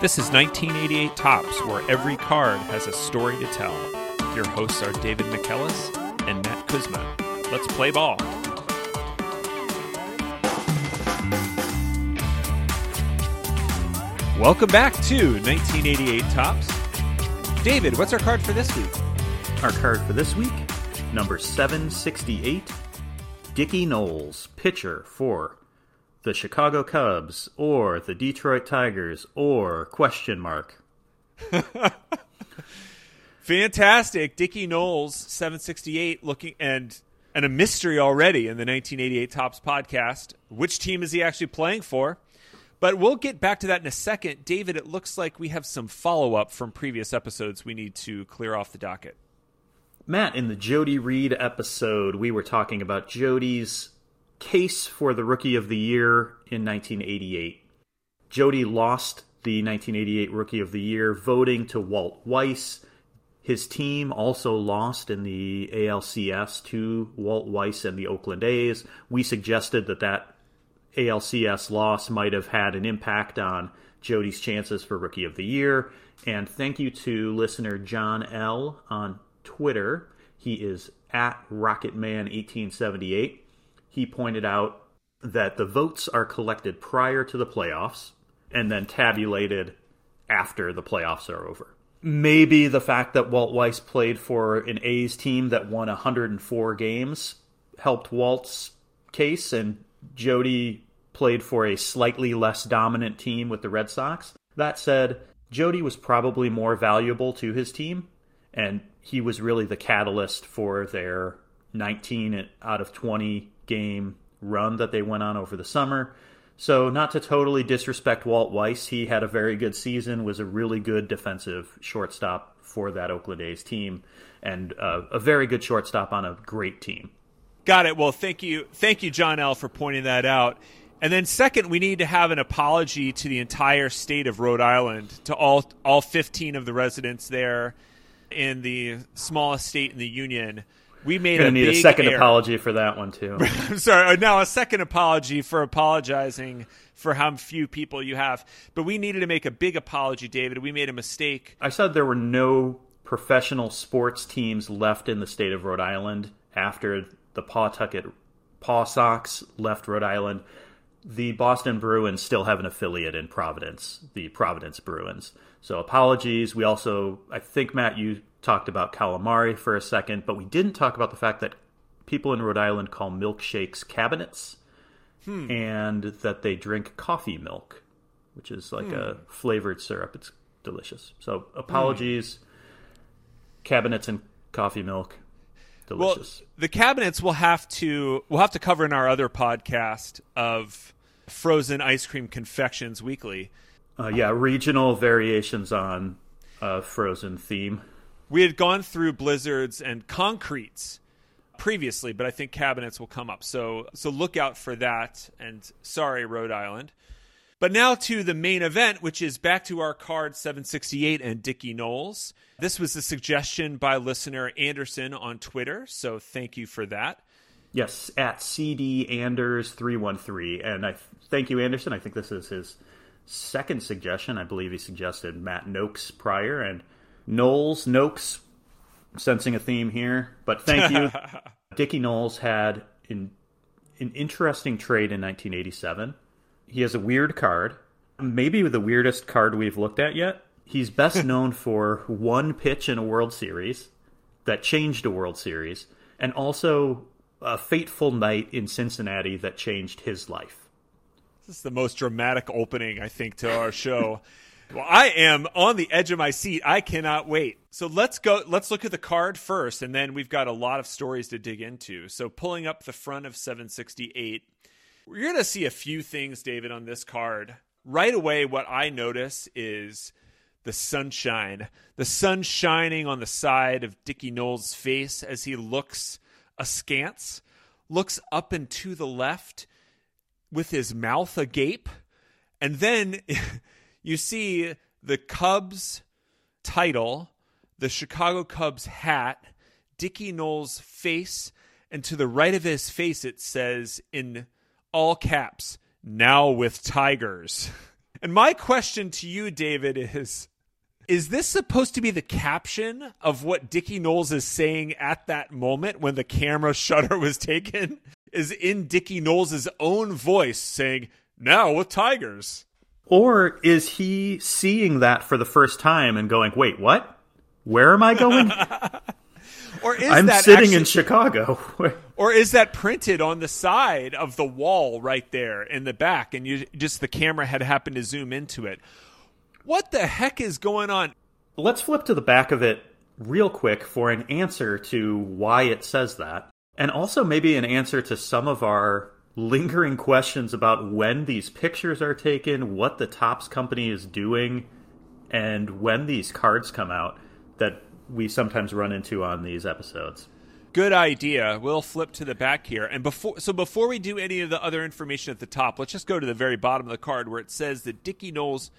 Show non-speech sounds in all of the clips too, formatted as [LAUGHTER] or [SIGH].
This is 1988 Topps, where every card has a story to tell. Your hosts are David McKellis and Matt Kuzma. Let's play ball. Welcome back to 1988 Topps. David, what's our card for this week? Our card for this week, number 768, Dickie Noles, pitcher for the Chicago Cubs or the Detroit Tigers or question mark. [LAUGHS] Fantastic. Dickie Noles, 768, looking and and a mystery already in the 1988 Topps podcast. Which team is he actually playing for? But we'll get back to that in a second. David, it looks like we have some follow up from previous episodes we need to clear off the docket. Matt, in the Jody Reed episode, we were talking about Jody's case for the Rookie of the Year in 1988. Jody lost the 1988 Rookie of the Year voting to Walt Weiss. His team also lost in the ALCS to Walt Weiss and the Oakland A's. We suggested that that ALCS loss might have had an impact on Jody's chances for Rookie of the Year. And thank you to listener John L. on Twitter. He is at Rocketman1878. He pointed out that the votes are collected prior to the playoffs and then tabulated after the playoffs are over. Maybe the fact that Walt Weiss played for an A's team that won 104 games helped Walt's case, and Jody played for a slightly less dominant team with the Red Sox. That said, Jody was probably more valuable to his team, and he was really the catalyst for their 19 out of 20 game run that they went on over the summer. So, not to totally disrespect Walt Weiss, he had a very good season, was a really good defensive shortstop for that Oakland A's team, and uh, a very good shortstop on a great team. Got it. Well, thank you, thank you, John L, for pointing that out. And then, second, we need to have an apology to the entire state of Rhode Island, to all all 15 of the residents there in the smallest state in the union. We made Gonna a need a second error. apology for that one too. [LAUGHS] I'm sorry. uh, Now a second apology for apologizing for how few people you have. But we needed to make a big apology, David. We made a mistake. I said there were no professional sports teams left in the state of Rhode Island after the Pawtucket Paw Sox left Rhode Island. The Boston Bruins still have an affiliate in Providence, the Providence Bruins. So apologies. We also, I think, Matt, you talked about calamari for a second, but we didn't talk about the fact that people in Rhode Island call milkshakes cabinets and that they drink coffee milk, which is like a flavored syrup. It's delicious. So apologies, cabinets and coffee milk. Well, Delicious. the cabinets will have to we'll have to cover in our other podcast of frozen ice cream confections weekly. uh, yeah, regional variations on uh, frozen theme. We had gone through blizzards and concretes previously, but I think cabinets will come up. So so look out for that. And sorry, Rhode Island. But now to the main event, which is back to our card 768 and Dickie Noles. This was a suggestion by listener Anderson on Twitter, so thank you for that. Yes, at CD Anders three one three, and I thank you, Anderson. I think this is his second suggestion. I believe he suggested Matt Nokes prior, and Noles Nokes, sensing a theme here, but thank you. [LAUGHS] Dickie Noles had an an interesting trade in 1987. He has a weird card, maybe the weirdest card we've looked at yet. He's best [LAUGHS] known for one pitch in a World Series that changed a World Series, and also a fateful night in Cincinnati that changed his life. This is the most dramatic opening, I think, to our show. [LAUGHS] well, I am on the edge of my seat. I cannot wait. So let's go. Let's look at the card first, and then we've got a lot of stories to dig into. So pulling up the front of 768, we're going to see a few things, David, on this card. Right away, what I notice is the sunshine. The sun shining on the side of Dickie Noles' face as he looks askance, looks up and to the left with his mouth agape. And then [LAUGHS] you see the Cubs title, the Chicago Cubs hat, Dickie Noles' face, and to the right of his face it says in all caps, now with Tigers. [LAUGHS] And my question to you, David, is is this supposed to be the caption of what Dickie Noles is saying at that moment when the camera [LAUGHS] shutter was taken? Is in Dickie Noles' own voice saying, now with Tigers? Or is he seeing that for the first time and going, wait, what? Where am I going? [LAUGHS] or is I'm that sitting actually, in Chicago. [LAUGHS] or is that printed on the side of the wall right there in the back and you just the camera had happened to zoom into it? What the heck is going on? Let's flip to the back of it real quick for an answer to why it says that. And also maybe an answer to some of our lingering questions about when these pictures are taken, what the Topps company is doing, and when these cards come out that we sometimes run into on these episodes. Good idea. We'll flip to the back here. And before so before we do any of the other information at the top, let's just go to the very bottom of the card where it says that Dickie Noles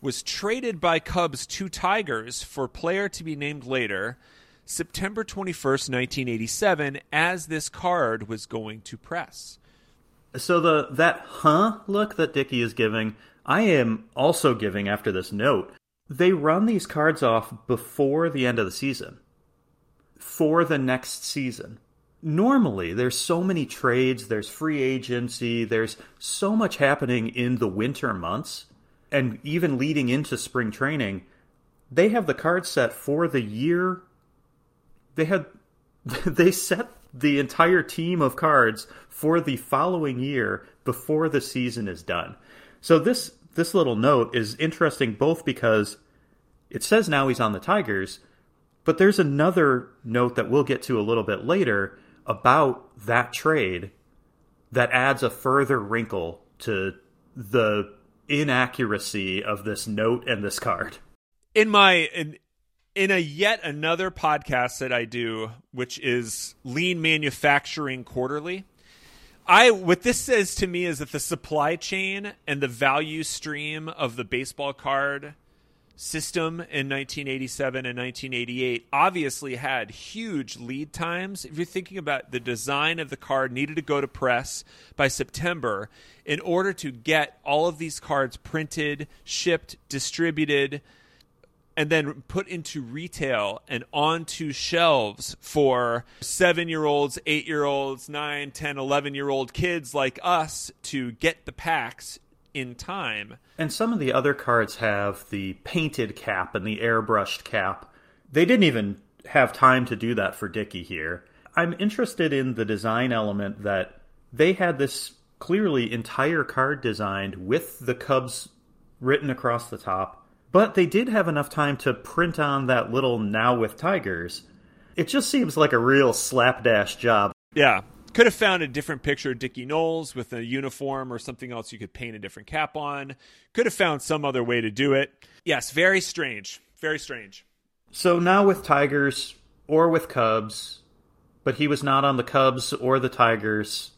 was traded by Cubs to Tigers for player to be named later, September 21st, 1987, as this card was going to press. So the that huh look that Dickie is giving, I am also giving after this note. They run these cards off before the end of the season. For the next season. Normally, there's so many trades, there's free agency, there's so much happening in the winter months and even leading into spring training, they have the card set for the year. They had [LAUGHS] they set the entire team of cards for the following year before the season is done. So this this little note is interesting both because it says now he's on the Tigers, but there's another note that we'll get to a little bit later about that trade that adds a further wrinkle to the inaccuracy of this note and this card. In my in, in a yet another podcast that I do, which is Lean Manufacturing Quarterly, I what this says to me is that the supply chain and the value stream of the baseball card system in 1987 and 1988 obviously had huge lead times. If you're thinking about the design of the card needed to go to press by September in order to get all of these cards printed, shipped, distributed, and then put into retail and onto shelves for seven year olds, eight year olds, nine, 10, 11 year old kids like us to get the packs in time. And some of the other cards have the painted cap and the airbrushed cap. They didn't even have time to do that for Dickie here. I'm interested in the design element that they had this clearly entire card designed with the Cubs written across the top, but they did have enough time to print on that little now with Tigers. It just seems like a real slapdash job. Yeah, could have found a different picture of Dickie Noles with a uniform or something else you could paint a different cap on. Could have found some other way to do it. Yes, very strange. Very strange. So now with Tigers or with Cubs, but he was not on the Cubs or the Tigers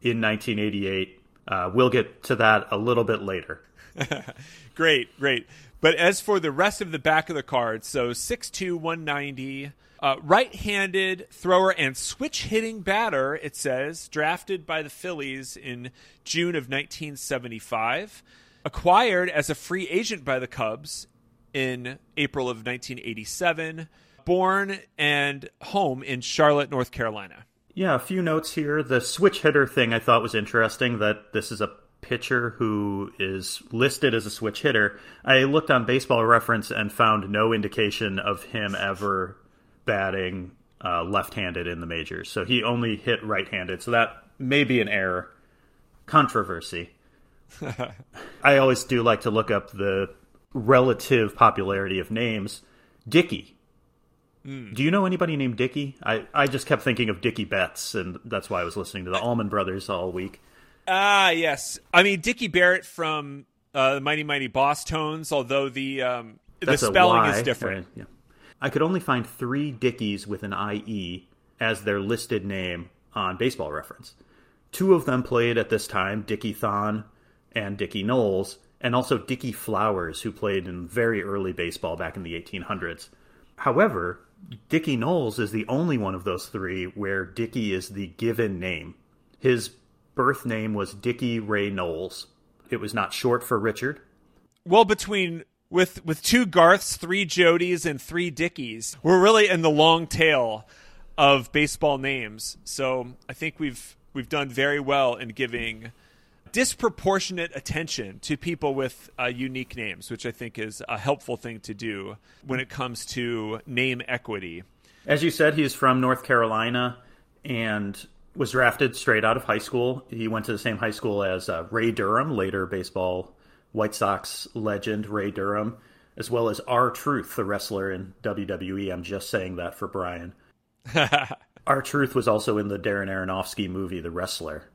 in 1988. Uh, we'll get to that a little bit later. [LAUGHS] great, great. But as for the rest of the back of the card, so 6'2, 190, uh, right handed thrower and switch hitting batter, it says, drafted by the Phillies in June of 1975, acquired as a free agent by the Cubs in April of 1987, born and home in Charlotte, North Carolina. Yeah, a few notes here. The switch hitter thing I thought was interesting that this is a pitcher who is listed as a switch hitter. I looked on baseball reference and found no indication of him ever batting uh, left-handed in the majors. So he only hit right-handed. So that may be an error. Controversy. [LAUGHS] I always do like to look up the relative popularity of names. Dickey. Mm. Do you know anybody named Dickey? I, I just kept thinking of Dickey Betts, and that's why I was listening to the Allman Brothers all week. Ah, yes. I mean, Dickie Barrett from uh, the Mighty Mighty Bosstones, although the um, the spelling is different. Right? Yeah. I could only find three Dickies with an IE as their listed name on baseball reference. Two of them played at this time, Dickie Thon and Dickie Noles, and also Dickie Flowers, who played in very early baseball back in the 1800s. However, Dickie Noles is the only one of those three where Dickie is the given name. His birth name was Dickie Ray Noles. It was not short for Richard. Well, between with with two Garths, three Jodies, and three Dickies, we're really in the long tail of baseball names. So I think we've we've done very well in giving disproportionate attention to people with uh, unique names, which I think is a helpful thing to do when it comes to name equity. As you said, he's from North Carolina and was drafted straight out of high school. He went to the same high school as uh, Ray Durham, later baseball White Sox legend Ray Durham, as well as R-Truth, the wrestler in WWE. I'm just saying that for Brian. [LAUGHS] R-Truth was also in the Darren Aronofsky movie, The Wrestler.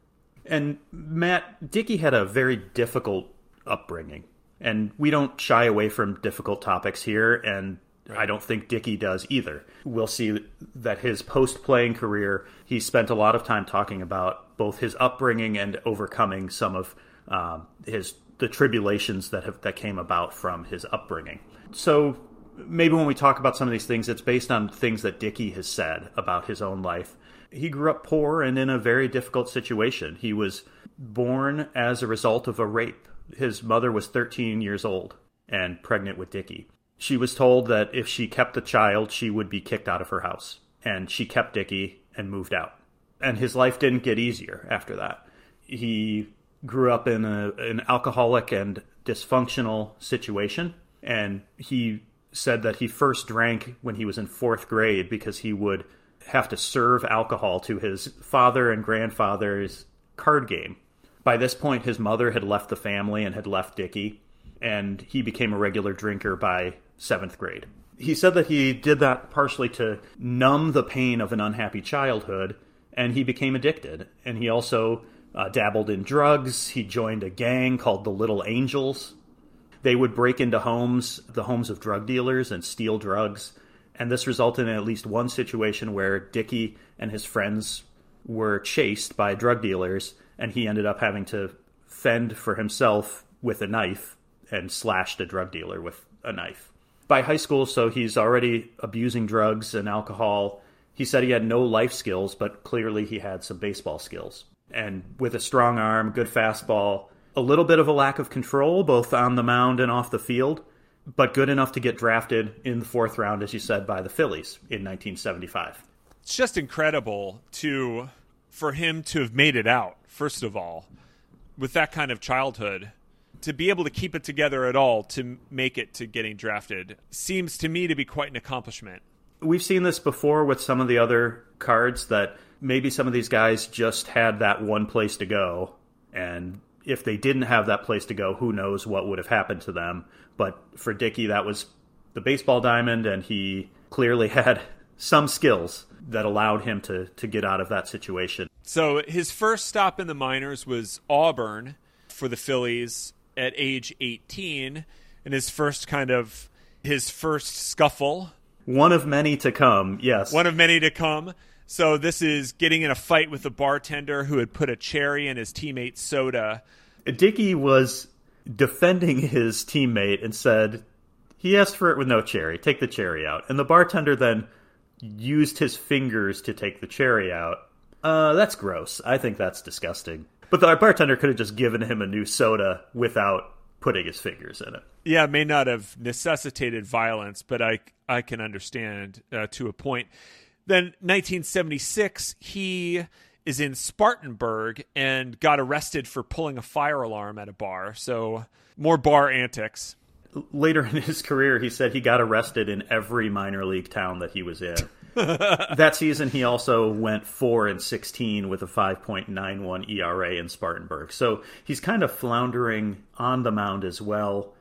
And Matt, Dickey had a very difficult upbringing. And we don't shy away from difficult topics here, and I don't think Dickey does either. We'll see that his post playing career, he spent a lot of time talking about both his upbringing and overcoming some of um, his the tribulations that have that came about from his upbringing. So maybe when we talk about some of these things, it's based on things that Dickey has said about his own life. He grew up poor and in a very difficult situation. He was born as a result of a rape. His mother was 13 years old and pregnant with Dickey. She was told that if she kept the child, she would be kicked out of her house. And she kept Dickey and moved out. And his life didn't get easier after that. He grew up in a, an alcoholic and dysfunctional situation. And he said that he first drank when he was in fourth grade because he would have to serve alcohol to his father and grandfather's card game. By this point, his mother had left the family and had left Dickey, and he became a regular drinker by seventh grade. He said that he did that partially to numb the pain of an unhappy childhood, and he became addicted. And he also uh, dabbled in drugs. He joined a gang called the Little Angels. They would break into homes, the homes of drug dealers, and steal drugs. And this resulted in at least one situation where Dickey and his friends were chased by drug dealers, and he ended up having to fend for himself with a knife and slashed a drug dealer with a knife. By high school, so he's already abusing drugs and alcohol. He said he had no life skills, but clearly he had some baseball skills. And with a strong arm, good fastball, a little bit of a lack of control, both on the mound and off the field, but good enough to get drafted in the fourth round, as you said, by the Phillies in 1975. It's just incredible to for him to have made it out. First of all, with that kind of childhood, to be able to keep it together at all to make it to getting drafted seems to me to be quite an accomplishment. We've seen this before with some of the other cards that maybe some of these guys just had that one place to go and if they didn't have that place to go, who knows what would have happened to them. But for Dickey, that was the baseball diamond, and he clearly [LAUGHS] had some skills that allowed him to to get out of that situation. So his first stop in the minors was Auburn for the Phillies at age 18, in his first kind of his first scuffle. One of many to come, yes. One of many to come. So this is getting in a fight with a bartender who had put a cherry in his teammate's soda. Dickey was defending his teammate and said he asked for it with no cherry. Take the cherry out. And the bartender then used his fingers to take the cherry out. Uh, that's gross. I think that's disgusting. But the bartender could have just given him a new soda without putting his fingers in it. Yeah, it may not have necessitated violence, but I I can understand uh, to a point. Then 1976, he is in Spartanburg and got arrested for pulling a fire alarm at a bar. So more bar antics. Later in his career, he said he got arrested in every minor league town that he was in. [LAUGHS] that season, he also went four and sixteen with a five point nine one ERA in Spartanburg. So he's kind of floundering on the mound as well.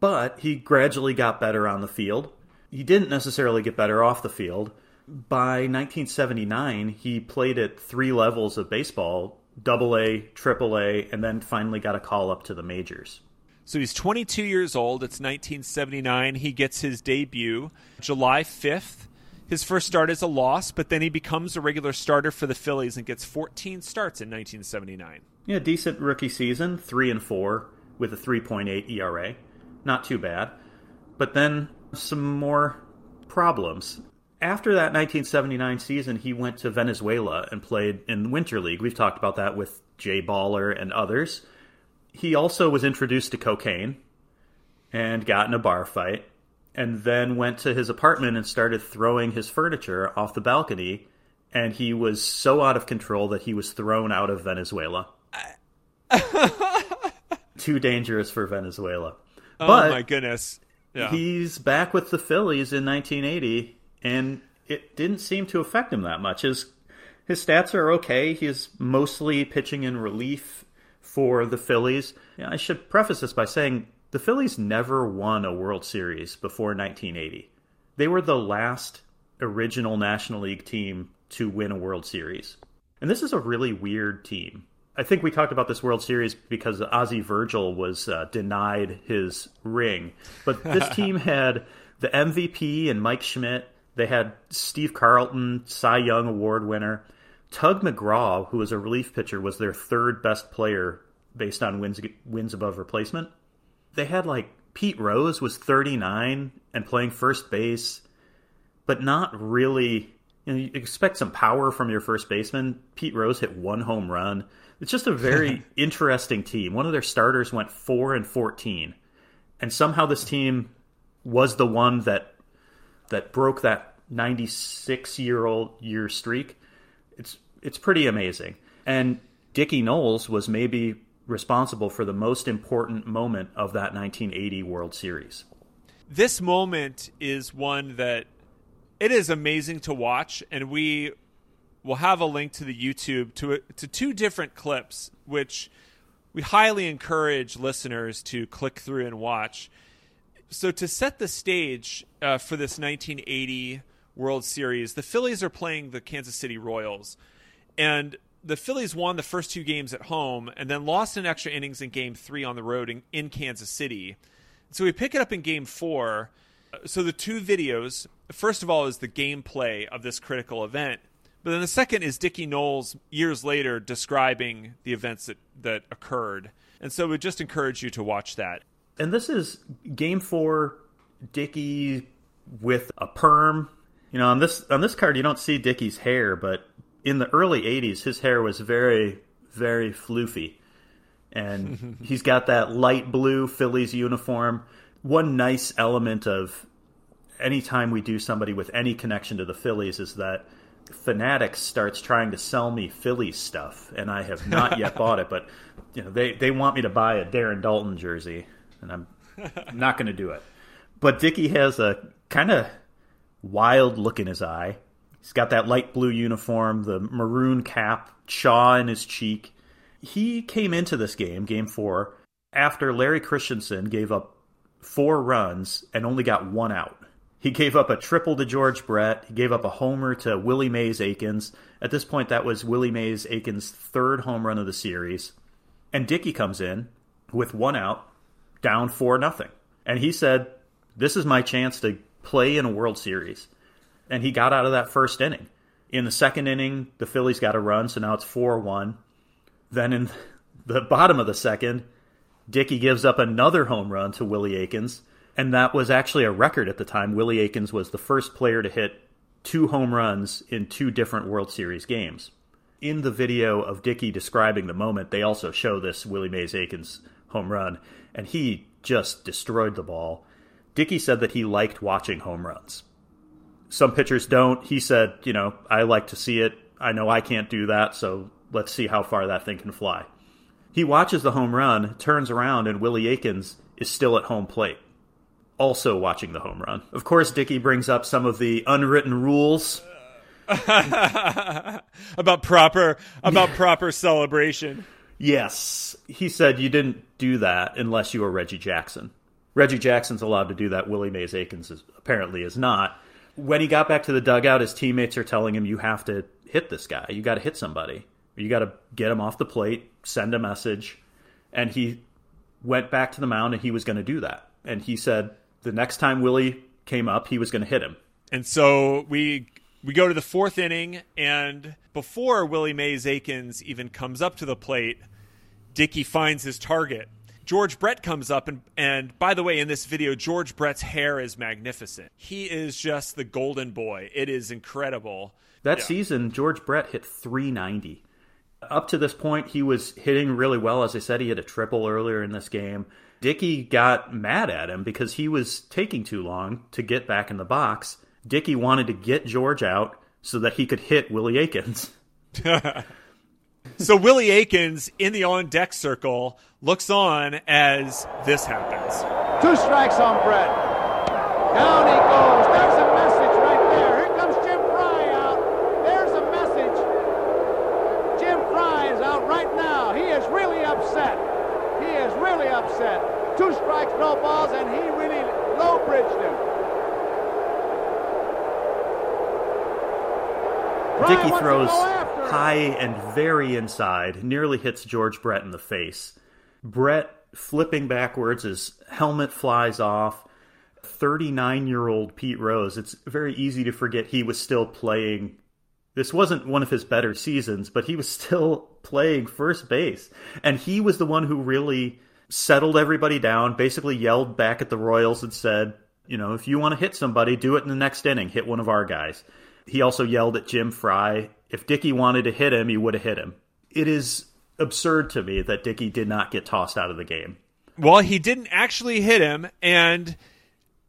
But he gradually got better on the field. He didn't necessarily get better off the field by 1979, he played at three levels of baseball double A, triple A, and then finally got a call up to the majors. So he's 22 years old. It's 1979. He gets his debut July 5th. His first start is a loss, but then he becomes a regular starter for the Phillies and gets 14 starts in 1979. Yeah, decent rookie season, 3 and 4 with a 3.8 ERA. Not too bad. But then some more problems after that 1979 season, he went to Venezuela and played in the Winter League. We've talked about that with Jay Baller and others. He also was introduced to cocaine, and got in a bar fight, and then went to his apartment and started throwing his furniture off the balcony. And he was so out of control that he was thrown out of Venezuela. [LAUGHS] Too dangerous for Venezuela. Oh But- my goodness. Yeah. He's back with the Phillies in 1980, and it didn't seem to affect him that much. His his stats are okay. He's mostly pitching in relief for the Phillies. I should preface this by saying the Phillies never won a World Series before 1980. They were the last original National League team to win a World Series. And this is a really weird team. I think we talked about this World Series because Ozzie Virgil was uh, denied his ring. But this [LAUGHS] team had the MVP and Mike Schmidt. They had Steve Carlton, Cy Young Award winner. Tug McGraw, who was a relief pitcher, was their third best player based on wins wins above replacement. They had like Pete Rose was 39 and playing first base, but not really. You, know, you expect some power from your first baseman. Pete Rose hit one home run. It's just a very [LAUGHS] interesting team. One of their starters went four and 14, and somehow this team was the one that that broke that 96 year old year streak. It's it's pretty amazing. And Dickie Noles was maybe responsible for the most important moment of that 1980 World Series. this moment is one that it is amazing to watch and we will have a link to the YouTube to to two different clips which we highly encourage listeners to click through and watch. So to set the stage uh, for this 1980 World Series, the Phillies are playing the Kansas City Royals and the Phillies won the first two games at home and then lost in extra innings in game 3 on the road in, in Kansas City. So we pick it up in game four. So the two videos, first of all, is the gameplay of this critical event. But then the second is Dickie Noles years later describing the events that, that occurred. And so we just encourage you to watch that. And this is game four, Dickie with a perm. You know, on this on this card you don't see Dickie's hair, but in the early '80s, his hair was very, very floofy, and [LAUGHS] he's got that light blue Phillies uniform. One nice element of anytime we do somebody with any connection to the Phillies is that Fanatics starts trying to sell me Phillies stuff, and I have not yet [LAUGHS] bought it. But you know, they they want me to buy a Darren Daulton jersey, and I'm [LAUGHS] not going to do it. But Dickey has a kind of wild look in his eye. He's got that light blue uniform, the maroon cap, chaw in his cheek. He came into this game, game four, after Larry Christenson gave up four runs and only got one out. He gave up a triple to George Brett. He gave up a homer to Willie Mays Aikens. At this point, that was Willie Mays Aikens' third home run of the series. And Dickey comes in with one out, down four nothing. And he said, "This is my chance to play in a World Series." And he got out of that first inning. In the second inning, the Phillies got a run, so now it's four one. Then in [LAUGHS] the bottom of the second, Dickey gives up another home run to Willie Aikens, and that was actually a record at the time. Willie Aikens was the first player to hit two home runs in two different World Series games. In the video of Dickey describing the moment, they also show this Willie Mays Aikens home run, and he just destroyed the ball. Dickey said that he liked watching home runs. Some pitchers don't. He said, you know, I like to see it. I know I can't do that, so let's see how far that thing can fly. He watches the home run, turns around, and Willie Aikens is still at home plate, also watching the home run. Of course, Dickey brings up some of the unwritten rules. [LAUGHS] about proper about [LAUGHS] proper celebration. Yes, he said you didn't do that unless you were Reggie Jackson. Reggie Jackson's allowed to do that. Willie Mays Aikens is, apparently is not. When he got back to the dugout, his teammates are telling him, "You have to hit this guy. You got to hit somebody. You got to get him off the plate, send a message." And he went back to the mound, and he was going to do that. And he said the next time Willie came up, he was going to hit him. And so we we go to the fourth inning, and before Willie Mays Aikens even comes up to the plate, Dickey finds his target. George Brett comes up, and, and by the way, in this video, George Brett's hair is magnificent. He is just the golden boy. It is incredible. That Yeah. season, George Brett hit 390. Up to this point, he was hitting really well. As I said, he hit a triple earlier in this game. Dickey got mad at him because he was taking too long to get back in the box. Dickey wanted to get George out so that he could hit Willie Aikens. [LAUGHS] so Willie Aikens in the on deck circle looks on as this happens. Two strikes on Brett. Down he goes. There's a message right there. Here comes Jim Frey out. There's a message. Jim Frey is out right now. He is really upset. He is really upset. Two strikes, no balls, and he really low bridged him. Dickey throws high and very inside, nearly hits George Brett in the face. Brett flipping backwards, his helmet flies off. 39 year old Pete Rose, it's very easy to forget he was still playing. This wasn't one of his better seasons, but he was still playing first base. And he was the one who really settled everybody down, basically yelled back at the Royals and said, you know, if you want to hit somebody, do it in the next inning. Hit one of our guys. He also yelled at Jim Frey. If Dickey wanted to hit him, he would have hit him. It is absurd to me that Dickey did not get tossed out of the game. Well, he didn't actually hit him, and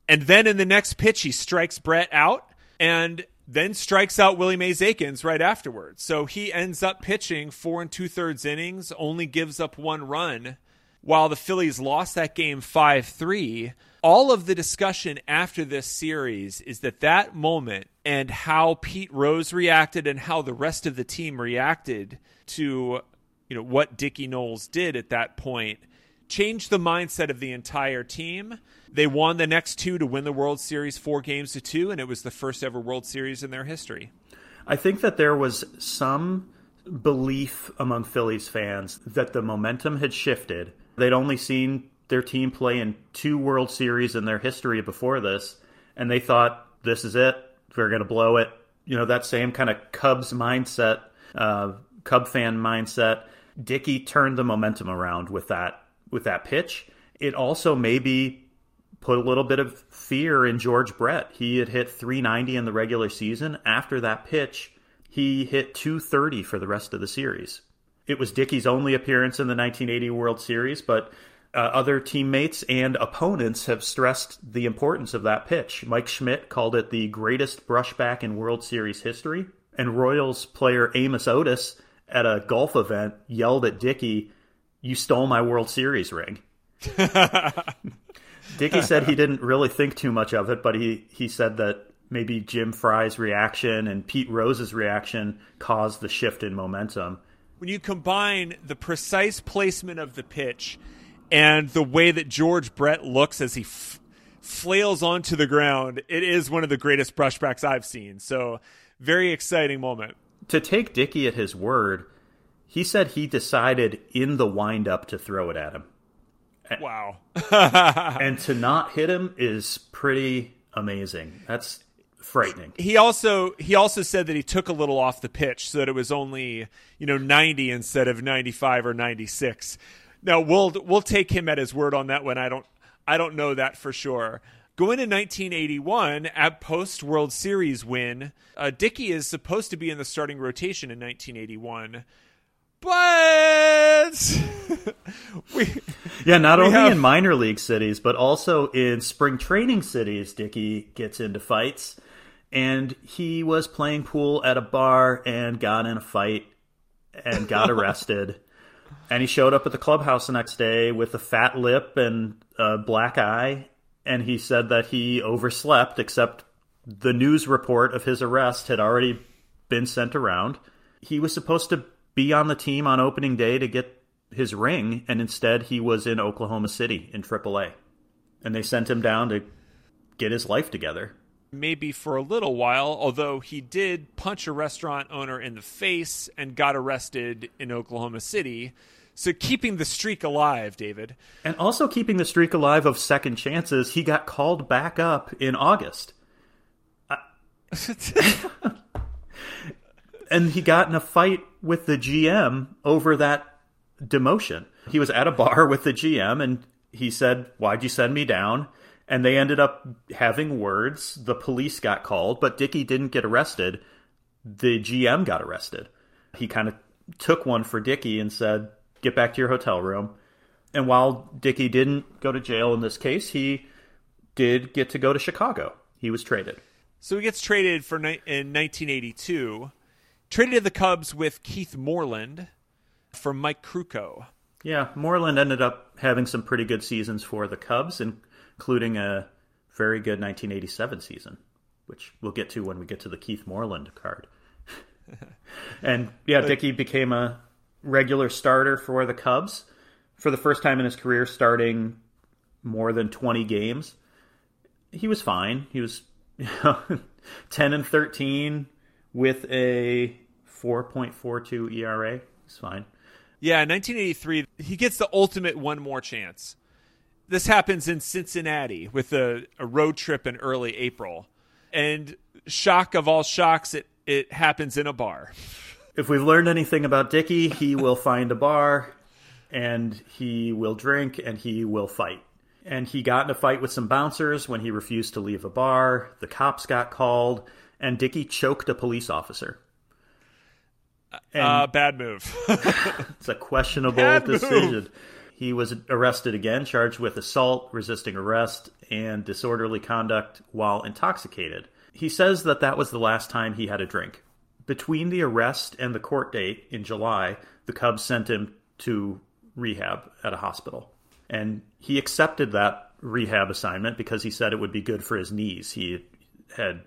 and then in the next pitch he strikes Brett out, and then strikes out Willie Mays Aikens right afterwards. So he ends up pitching four and two thirds innings, only gives up one run, while the Phillies lost that game five three. All of the discussion after this series is that that moment and how Pete Rose reacted and how the rest of the team reacted to you know what Dickie Noles did at that point changed the mindset of the entire team. They won the next two to win the World Series four games to two, and it was the first ever World Series in their history. I think that there was some belief among Phillies fans that the momentum had shifted. They'd only seen their team play in two World Series in their history before this, and they thought, this is it. We're going to blow it. You know, that same kind of Cubs mindset, uh, Cub fan mindset Dickey turned the momentum around with that with that pitch. It also maybe put a little bit of fear in George Brett. He had hit 390 in the regular season. After that pitch, he hit 230 for the rest of the series. It was Dickey's only appearance in the 1980 World Series, but uh, other teammates and opponents have stressed the importance of that pitch. Mike Schmidt called it the greatest brushback in World Series history, and Royals player Amos Otis at a golf event yelled at Dickey, "You stole my World Series ring." [LAUGHS] Dickey said he didn't really think too much of it, but he he said that maybe Jim Frey's reaction and Pete Rose's reaction caused the shift in momentum. When you combine the precise placement of the pitch and the way that George Brett looks as he f- flails onto the ground, it is one of the greatest brushbacks I've seen. So, very exciting moment to take Dickey at his word, he said he decided in the windup to throw it at him. Wow. [LAUGHS] [LAUGHS] and to not hit him is pretty amazing. That's frightening. He also he also said that he took a little off the pitch so that it was only, you know, 90 instead of 95 or 96. Now, we'll we'll take him at his word on that one. I don't I don't know that for sure. Going to 1981, at post World Series win, uh, Dickey is supposed to be in the starting rotation in 1981. But [LAUGHS] we, yeah, not only have... in minor league cities, but also in spring training cities, Dickey gets into fights. And he was playing pool at a bar and got in a fight and got [LAUGHS] arrested. And he showed up at the clubhouse the next day with a fat lip and a black eye and he said that he overslept, except the news report of his arrest had already been sent around. He was supposed to be on the team on opening day to get his ring, and instead he was in Oklahoma City in AAA. And they sent him down to get his life together. Maybe for a little while, although he did punch a restaurant owner in the face and got arrested in Oklahoma City. So keeping the streak alive, David. And also keeping the streak alive of second chances, he got called back up in August. [LAUGHS] and he got in a fight with the GM over that demotion. He was at a bar with the GM and he said, Why'd you send me down? And they ended up having words. The police got called, but Dickey didn't get arrested. The GM got arrested. He kind of took one for Dickey and said, "Get back to your hotel room." And while Dickey didn't go to jail in this case, he did get to go to Chicago. He was traded. So he gets traded for ni- in 1982, traded to the Cubs with Keith Moreland for Mike Krukow. Yeah, Moreland ended up having some pretty good seasons for the Cubs, including a very good 1987 season, which we'll get to when we get to the Keith Moreland card. [LAUGHS] and yeah, Dickey became a regular starter for the Cubs for the first time in his career, starting more than 20 games. He was fine. He was you know, [LAUGHS] 10 and 13 with a 4.42 ERA. It's fine. Yeah, 1983, he gets the ultimate one more chance. This happens in Cincinnati with a, a road trip in early April. And shock of all shocks, it, it happens in a bar. [LAUGHS] If we've learned anything about Dickey, he will find a bar and he will drink and he will fight. And he got in a fight with some bouncers when he refused to leave a bar. The cops got called, and Dickey choked a police officer. uh, bad move. [LAUGHS] it's a questionable Bad decision. move. He was arrested again, charged with assault, resisting arrest, and disorderly conduct while intoxicated. He says that that was the last time he had a drink. Between the arrest and the court date in July, the Cubs sent him to rehab at a hospital. And he accepted that rehab assignment because he said it would be good for his knees. He had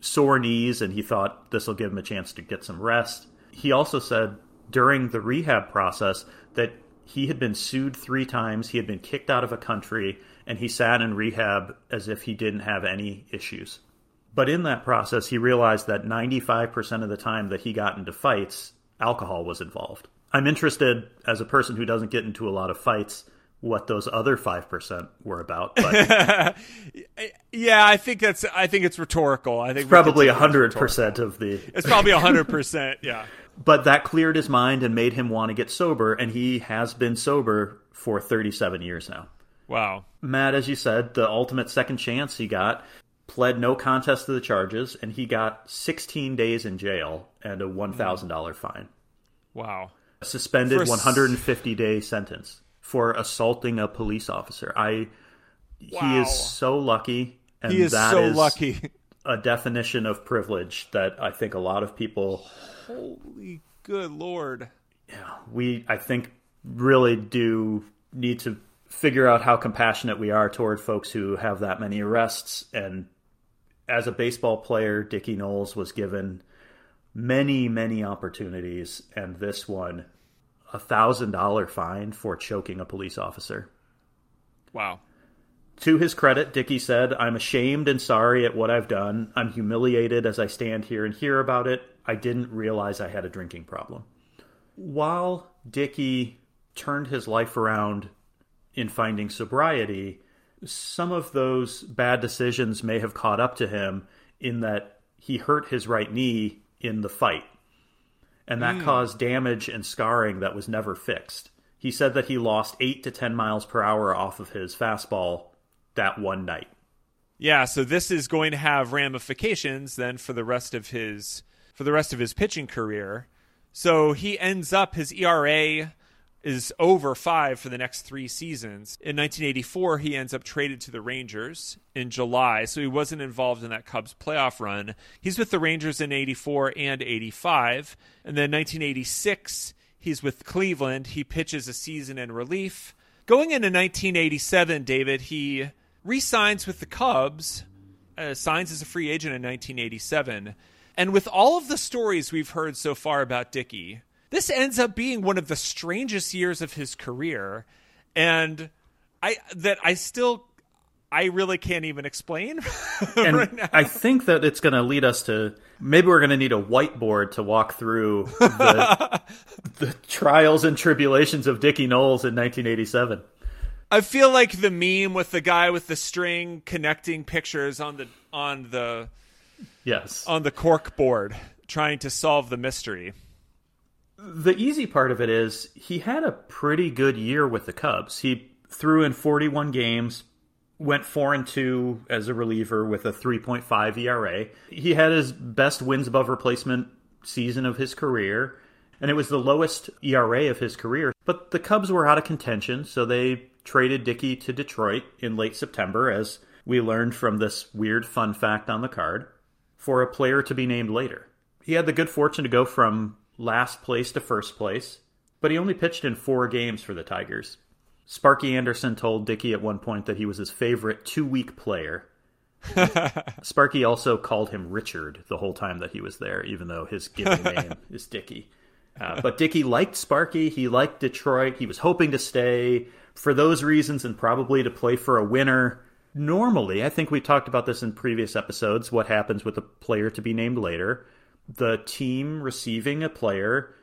sore knees and he thought this will give him a chance to get some rest. He also said during the rehab process that he had been sued three times, he had been kicked out of a country, and he sat in rehab as if he didn't have any issues. But in that process, he realized that 95% of the time that he got into fights, alcohol was involved. I'm interested, as a person who doesn't get into a lot of fights, what those other 5% were about. But [LAUGHS] yeah, I think that's. I think it's rhetorical. I think probably can say it's hundred rhetorical. percent of the. It's probably [LAUGHS] hundred percent. Yeah. But that cleared his mind and made him want to get sober, and he has been sober for thirty-seven years now. Wow. Matt, as you said, the ultimate second chance he got, pled no contest to the charges, and he got sixteen days in jail and a one thousand dollar fine, Wow. a suspended For a s- one hundred and fifty day sentence for assaulting a police officer. I. He is so lucky, and He is that so is lucky. a definition of privilege that I think a lot of people Holy good lord. Yeah, we I think really do need to figure out how compassionate we are toward folks who have that many arrests and as a baseball player Dickie Noles was given many many opportunities and this one a thousand dollar fine for choking a police officer Wow. to his credit, Dickey said, I'm ashamed and sorry at what I've done. I'm humiliated as I stand here and hear about it. I didn't realize I had a drinking problem. While Dickey turned his life around in finding sobriety, some of those bad decisions may have caught up to him in that he hurt his right knee in the fight. And that hmm. caused damage and scarring that was never fixed. He said that he lost 8 to 10 miles per hour off of his fastball that one night. Yeah, so this is going to have ramifications then for the rest of his for the rest of his pitching career. So he ends up his ERA is over 5 for the next 3 seasons. In 1984 he ends up traded to the Rangers in July, so he wasn't involved in that Cubs playoff run. He's with the Rangers in 84 and 85, and then 1986 he's with Cleveland. He pitches a season in relief. Going into 1987, David, he re-signs with the Cubs, uh, signs as a free agent in 1987, and with all of the stories we've heard so far about Dickey, this ends up being one of the strangest years of his career, and I that I still I really can't even explain [LAUGHS] And right. I think that it's going to lead us to maybe we're going to need a whiteboard to walk through the, [LAUGHS] the trials and tribulations of Dickie Noles in 1987. I feel like the meme with the guy with the string connecting pictures on the on the Yes. on the cork board trying to solve the mystery. The easy part of it is he had a pretty good year with the Cubs. He threw in 41 games, went 4 and 2 as a reliever with a 3.5 ERA. He had his best wins above replacement season of his career. and it was the lowest ERA of his career. But the Cubs were out of contention, so they traded Dickey to Detroit in late September, as we learned from this weird fun fact on the card, for a player to be named later. He had the good fortune to go from last place to first place, but he only pitched in four games for the Tigers. Sparky Anderson told Dickie at one point that he was his favorite two week player. [LAUGHS] Sparky also called him Richard the whole time that he was there, even though his given [LAUGHS] name is Dickie. Uh, but Dickie liked Sparky. He liked Detroit. He was hoping to stay for those reasons and probably to play for a winner. Normally, I think we talked about this in previous episodes what happens with a player to be named later. The team receiving a player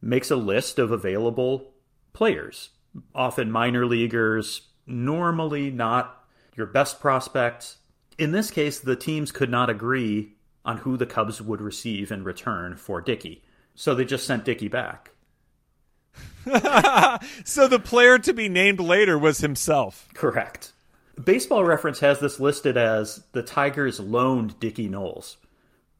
makes a list of available players, often minor leaguers, normally not your best prospects. In this case, the teams could not agree on who the Cubs would receive in return for Dickie. So they just sent Dickie back. [LAUGHS] so the player to be named later was himself. Correct. Baseball Reference has this listed as the Tigers loaned Dickie Noles.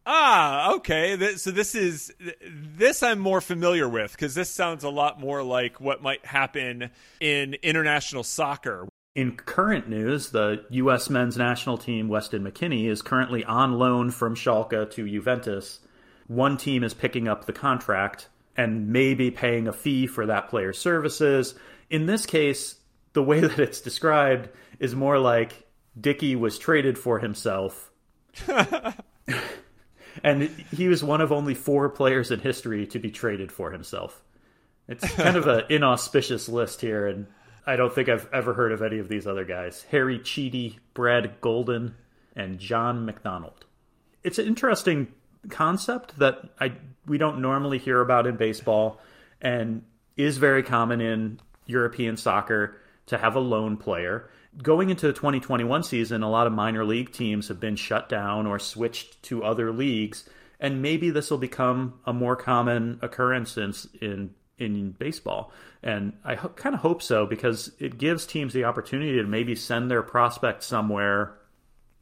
Ah, okay. So this is this I'm more familiar with because this sounds a lot more like what might happen in international soccer. In current news, the U.S. men's national team, Weston McKennie, is currently on loan from Schalke to Juventus. One team is picking up the contract and maybe paying a fee for that player's services. In this case, the way that it's described is more like Dickie was traded for himself. [LAUGHS] and he was one of only four players in history to be traded for himself. It's kind of an [LAUGHS] inauspicious list here, and I don't think I've ever heard of any of these other guys. Harry Chiti, Brad Gulden, and John McDonald. It's an interesting concept that I we don't normally hear about in baseball and is very common in European soccer to have a loan player. Going into the 2021 season, a lot of minor league teams have been shut down or switched to other leagues, and maybe this will become a more common occurrence in in, baseball. And I ho- kind of hope so because it gives teams the opportunity to maybe send their prospect somewhere,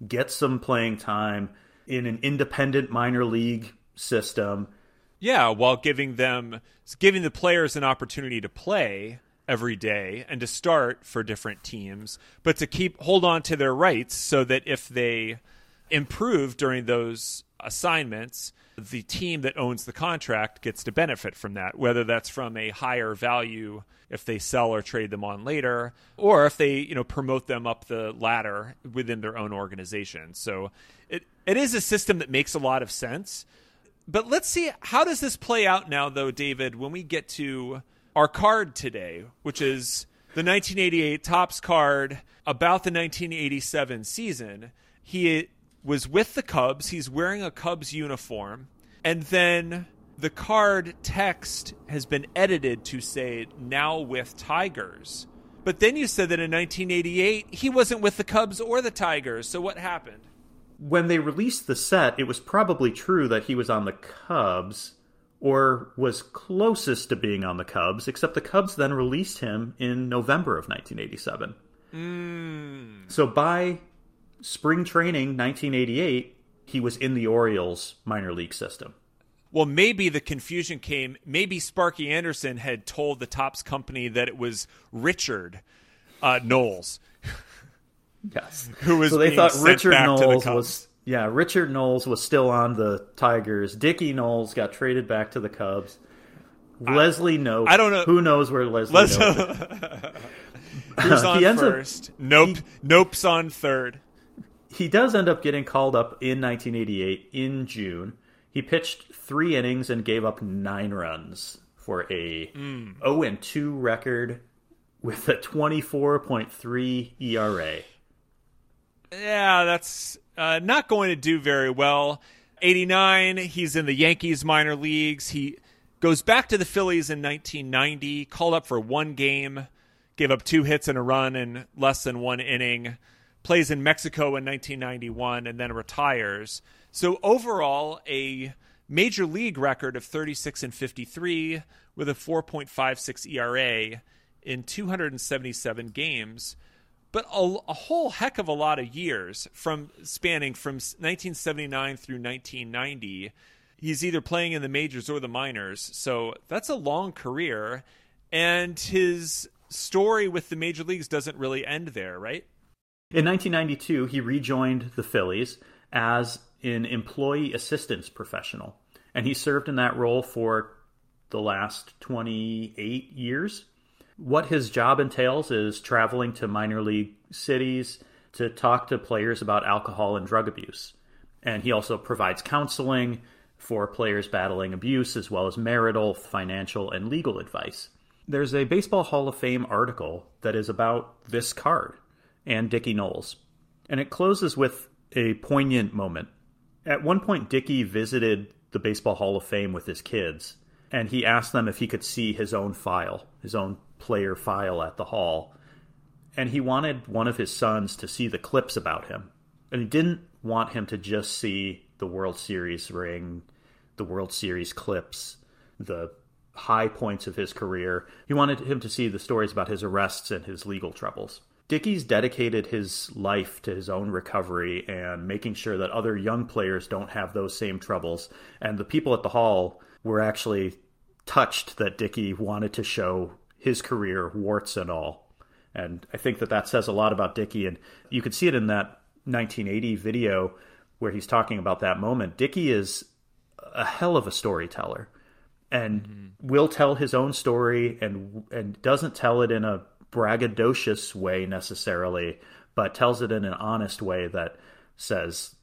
get some playing time in an independent minor league system. Yeah, while giving them giving the players an opportunity to play every day and to start for different teams, but to keep hold on to their rights so that if they improve during those assignments, the team that owns the contract gets to benefit from that, whether that's from a higher value if they sell or trade them on later, or if they, you know, promote them up the ladder within their own organization. So it it is a system that makes a lot of sense. But let's see how does this play out now though, David, when we get to our card today, which is the 1988 Topps card about the 1987 season. He was with the Cubs. He's wearing a Cubs uniform. And then the card text has been edited to say now with Tigers. But then you said that in 1988 he wasn't with the Cubs or the Tigers. So what happened? When they released the set, it was probably true that he was on the Cubs or was closest to being on the Cubs, except the Cubs then released him in November of 1987. Mm. So by spring training 1988, he was in the Orioles minor league system. Well, maybe the confusion came. Maybe Sparky Anderson had told the Topps company that it was Richard uh, Noles. Yes. [LAUGHS] Who was so they thought sent Richard back to the Noles was yeah, Richard Noles was still on the Tigers. Dickie Noles got traded back to the Cubs. Leslie Nope. I don't know- Who knows where Leslie Let's. Nope [LAUGHS] Who's [LAUGHS] on He ends up- first? nope. Nope's on third. he does end up getting called up in 1988 in June. He pitched three innings and gave up nine runs for a 0 and 2 record with a 24.3 ERA. Yeah, that's uh, not going to do very well. 89, he's in the Yankees minor leagues. He goes back to the Phillies in 1990, called up for one game, gave up two hits and a run in less than one inning, plays in Mexico in 1991, and then retires. So overall, a major league record of 36 and 53 with a 4.56 ERA in 277 games but a, a, whole heck of a lot of years from spanning from 1979 through 1990 he's either playing in the majors or the minors. So that's a long career. And his story with the major leagues doesn't really end there, right? In 1992, he rejoined the Phillies as an employee assistance professional. And he served in that role for the last 28 years. What his job entails is traveling to minor league cities to talk to players about alcohol and drug abuse. And he also provides counseling for players battling abuse, as well as marital, financial, and legal advice. There's a Baseball Hall of Fame article that is about this card and Dickie Noles. And it closes with a poignant moment. At one point, Dickie visited the Baseball Hall of Fame with his kids, and he asked them if he could see his own file, his own player file at the hall. And he wanted one of his sons to see the clips about him. And he didn't want him to just see the World Series ring, the World Series clips, the high points of his career. He wanted him to see the stories about his arrests and his legal troubles. Dickie's dedicated his life to his own recovery and making sure that other young players don't have those same troubles. And the people at the hall were actually touched that Dickie wanted to show his career, warts and all. And I think that that says a lot about Dickie. And you could see it in that 1980 video where he's talking about that moment. Dickie is a hell of a storyteller and mm-hmm. will tell his own story and and doesn't tell it in a braggadocious way necessarily, but tells it in an honest way that says,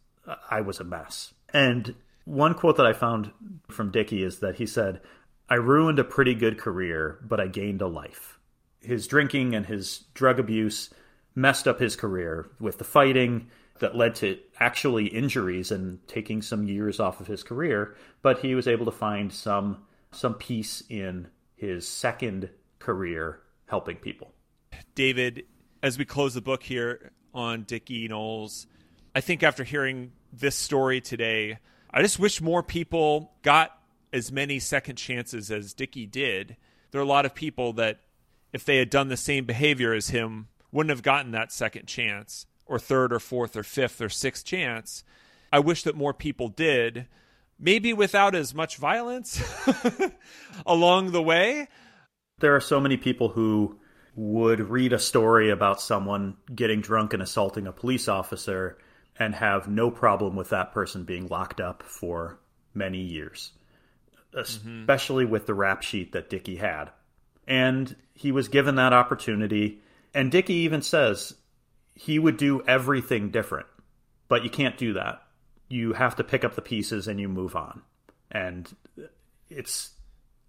I was a mess. And one quote that I found from Dickie is that he said, I ruined a pretty good career, but I gained a life. His drinking and his drug abuse messed up his career with the fighting that led to actually injuries and taking some years off of his career, but he was able to find some some peace in his second career helping people. David, as we close the book here on Dickie Noles, I think after hearing this story today, I just wish more people got as many second chances as Dickie did. There are a lot of people that, if they had done the same behavior as him, wouldn't have gotten that second chance, or third, or fourth, or fifth, or sixth chance. I wish that more people did maybe without as much violence [LAUGHS] along the way. There are so many people who would read a story about someone getting drunk and assaulting a police officer and have no problem with that person being locked up for many years, especially mm-hmm. with the rap sheet that Dickie had. And he was given that opportunity. And Dickie even says he would do everything different, but you can't do that you have to pick up the pieces and you move on. And it's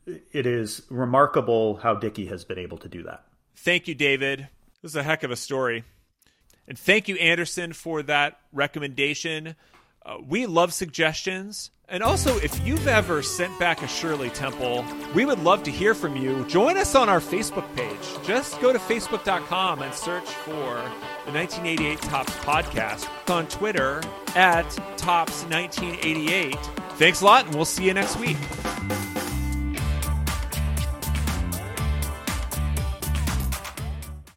it is remarkable how Dickie has been able to do that. Thank you, David. This is a heck of a story. And thank you, Anderson, for that recommendation. Uh, we love suggestions. And also, if you've ever sent back a Shirley Temple, we would love to hear from you. Join us on our Facebook page. Just go to facebook.com and search for the 1988 Topps podcast on Twitter at Topps1988. Thanks a lot, and we'll see you next week.